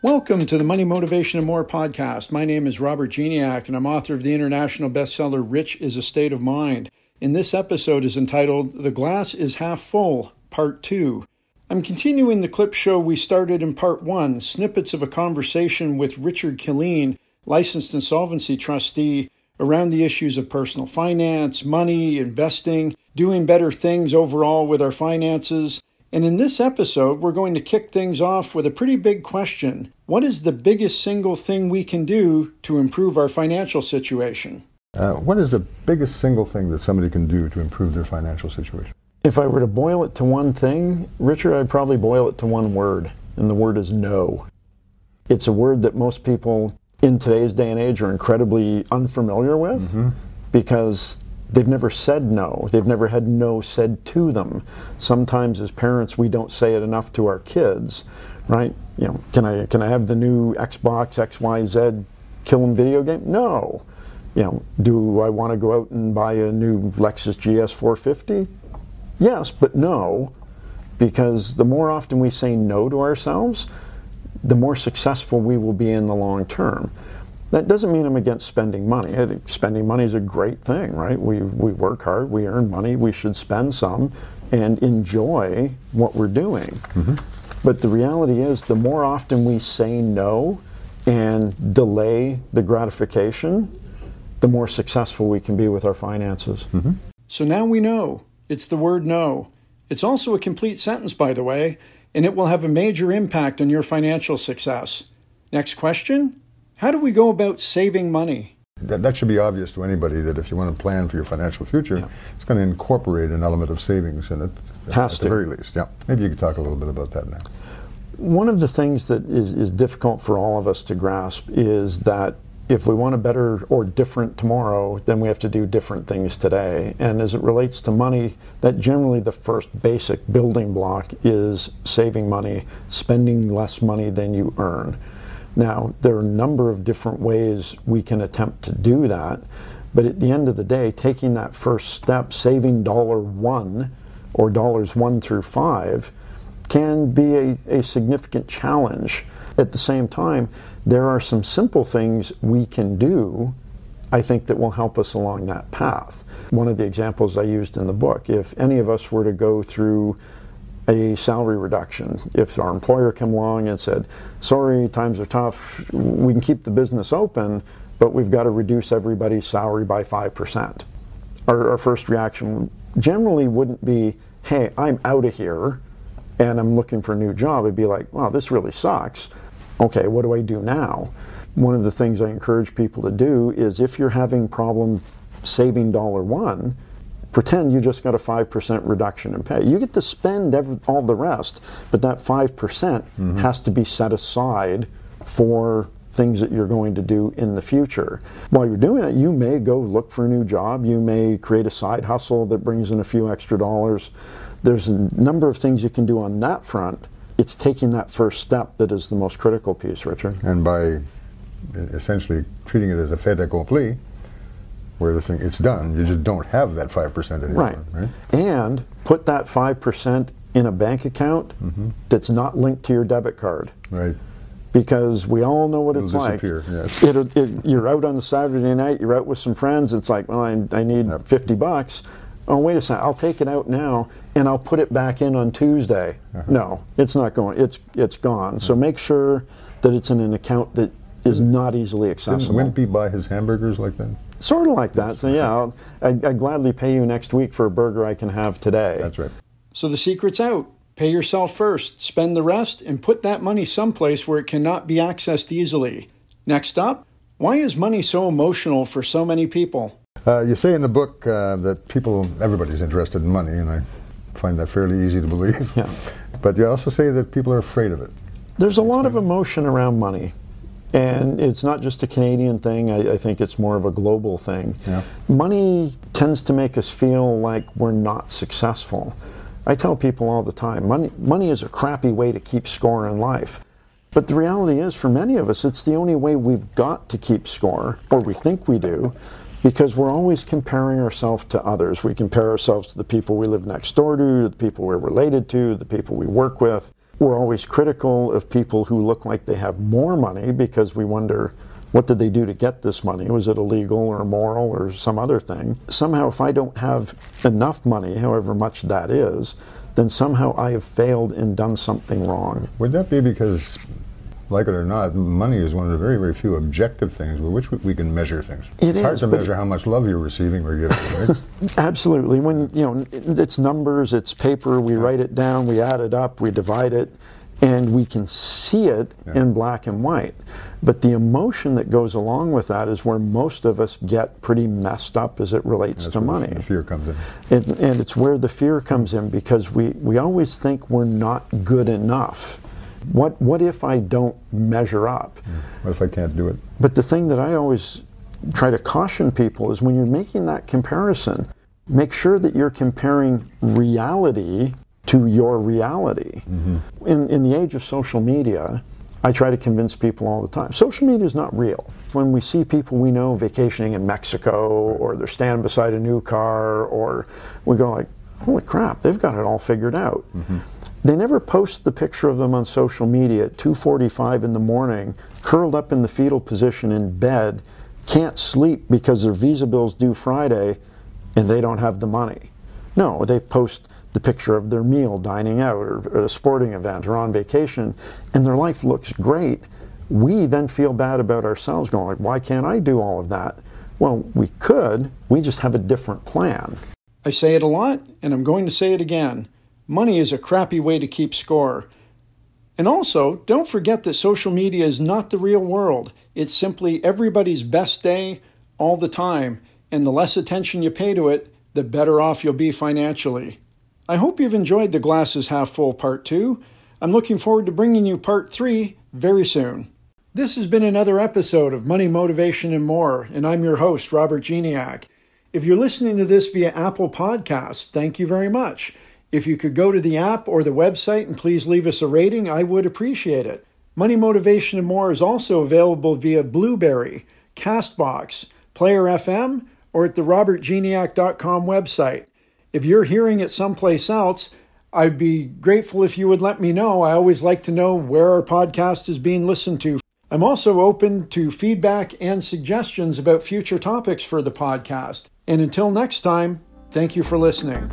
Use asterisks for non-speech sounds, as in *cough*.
Welcome to the Money Motivation and More podcast. My name is Robert Geniak, and I'm author of the international bestseller Rich is a State of Mind. In this episode is entitled The Glass is Half Full, Part 2. I'm continuing the clip show we started in Part 1, snippets of a conversation with Richard Killeen, licensed insolvency trustee, around the issues of personal finance, money, investing, doing better things overall with our finances. And in this episode, we're going to kick things off with a pretty big question What is the biggest single thing we can do to improve our financial situation? Uh, what is the biggest single thing that somebody can do to improve their financial situation? If I were to boil it to one thing, Richard, I'd probably boil it to one word, and the word is no. It's a word that most people in today's day and age are incredibly unfamiliar with mm-hmm. because they've never said no. They've never had no said to them. Sometimes as parents we don't say it enough to our kids, right? You know, can I can I have the new Xbox XYZ killing video game? No. You know, do I want to go out and buy a new Lexus GS 450? Yes, but no, because the more often we say no to ourselves, the more successful we will be in the long term. That doesn't mean I'm against spending money. I think spending money is a great thing, right? We, we work hard, we earn money, we should spend some and enjoy what we're doing. Mm-hmm. But the reality is, the more often we say no and delay the gratification, the more successful we can be with our finances. Mm-hmm. So now we know it's the word no. It's also a complete sentence, by the way, and it will have a major impact on your financial success. Next question how do we go about saving money? That, that should be obvious to anybody that if you want to plan for your financial future, yeah. it's going to incorporate an element of savings in it. Has at to. the very least. Yeah. Maybe you could talk a little bit about that now. One of the things that is, is difficult for all of us to grasp is that if we want a better or different tomorrow, then we have to do different things today. And as it relates to money, that generally the first basic building block is saving money, spending less money than you earn. Now, there are a number of different ways we can attempt to do that, but at the end of the day, taking that first step, saving dollar one or dollars one through five, can be a, a significant challenge. At the same time, there are some simple things we can do I think that will help us along that path. One of the examples I used in the book, if any of us were to go through a salary reduction. If our employer came along and said, sorry, times are tough, we can keep the business open, but we've got to reduce everybody's salary by 5%. Our, our first reaction generally wouldn't be, hey, I'm out of here and I'm looking for a new job. It'd be like, wow, this really sucks. Okay, what do I do now? One of the things I encourage people to do is if you're having problem saving dollar one, pretend you just got a 5% reduction in pay. You get to spend every, all the rest, but that 5% mm hmm has to be set aside for things that you're going to do in the future. While you're doing that, you may go look for a new job. You may create a side hustle that brings in a few extra dollars. There's a number of things you can do on that front. It's taking that first step that is the most critical piece, Richard. And by essentially treating it as a fait accompli, where the thing it's done. You just don't have that five percent anymore. Right. right. And put that five percent in a bank account mm-hmm. that's not linked to your debit card. Right. Because we all know what It'll it's like. Yes. It, it, you're out on a Saturday night. You're out with some friends. It's like, well, I, I need yep. fifty bucks. Oh, wait a second. I'll take it out now and I'll put it back in on Tuesday. Uh-huh. No, it's not going. It's it's gone. So make sure that it's in an account that is not easily accessible. Didn't Wimpy buy his hamburgers like that? Sort of like that. So yeah, I'll, I'd, I'd gladly pay you next week for a burger I can have today. That's right. So the secret's out. Pay yourself first, spend the rest, and put that money someplace where it cannot be accessed easily. Next up, why is money so emotional for so many people? Uh, you say in the book uh, that people, everybody's interested in money, and I find that fairly easy to believe. Yeah. *laughs* But you also say that people are afraid of it. There's a lot of emotion around money. And it's not just a Canadian thing, I, I think it's more of a global thing. Yeah. Money tends to make us feel like we're not successful. I tell people all the time money, money is a crappy way to keep score in life. But the reality is, for many of us, it's the only way we've got to keep score, or we think we do, because we're always comparing ourselves to others. We compare ourselves to the people we live next door to, to the people we're related to, the people we work with. We're always critical of people who look like they have more money because we wonder what did they do to get this money? Was it illegal or immoral or some other thing? Somehow, if I don't have enough money, however much that is, then somehow I have failed and done something wrong. Would that be because, like it or not, money is one of the very, very few objective things with which we can measure things? It it's hard to measure how much love you're receiving or giving, right? *laughs* Absolutely. When you know it's numbers, it's paper. We write it down, we add it up, we divide it, and we can see it Yeah. in black and white. But the emotion that goes along with that is where most of us get pretty messed up as it relates That's to money. The fear comes in. And, and it's where the fear comes in because we, we always think we're not good enough. What, what if I don't measure up? What if I can't do it? But the thing that I always try to caution people is when you're making that comparison, make sure that you're comparing reality to your reality. Mm-hmm. In, in the age of social media, I try to convince people all the time social media is not real. When we see people we know vacationing in Mexico or they're standing beside a new car or we go like, holy crap, they've got it all figured out. Mm-hmm. They never post the picture of them on social media at 2:45 in the morning, curled up in the fetal position in bed, can't sleep because their visa bill's due Friday and they don't have the money. No, they post the picture of their meal dining out or, a sporting event or on vacation and their life looks great. We then feel bad about ourselves going like, why can't I do all of that? Well, we could, we just have a different plan. I say it a lot and I'm going to say it again. Money is a crappy way to keep score. And also, don't forget that social media is not the real world. It's simply everybody's best day all the time, and the less attention you pay to it, the better off you'll be financially. I hope you've enjoyed the Glasses Half Full Part 2. I'm looking forward to bringing you Part 3 very soon. This has been another episode of Money, Motivation, and More, and I'm your host, Robert Geniak. If you're listening to this via Apple Podcasts, thank you very much. If you could go to the app or the website and please leave us a rating, I would appreciate it. Money Motivation and More is also available via Blubrry, Castbox, Player FM, or at the robertgeniak.com website. If you're hearing it someplace else, I'd be grateful if you would let me know. I always like to know where our podcast is being listened to. I'm also open to feedback and suggestions about future topics for the podcast. And until next time, thank you for listening.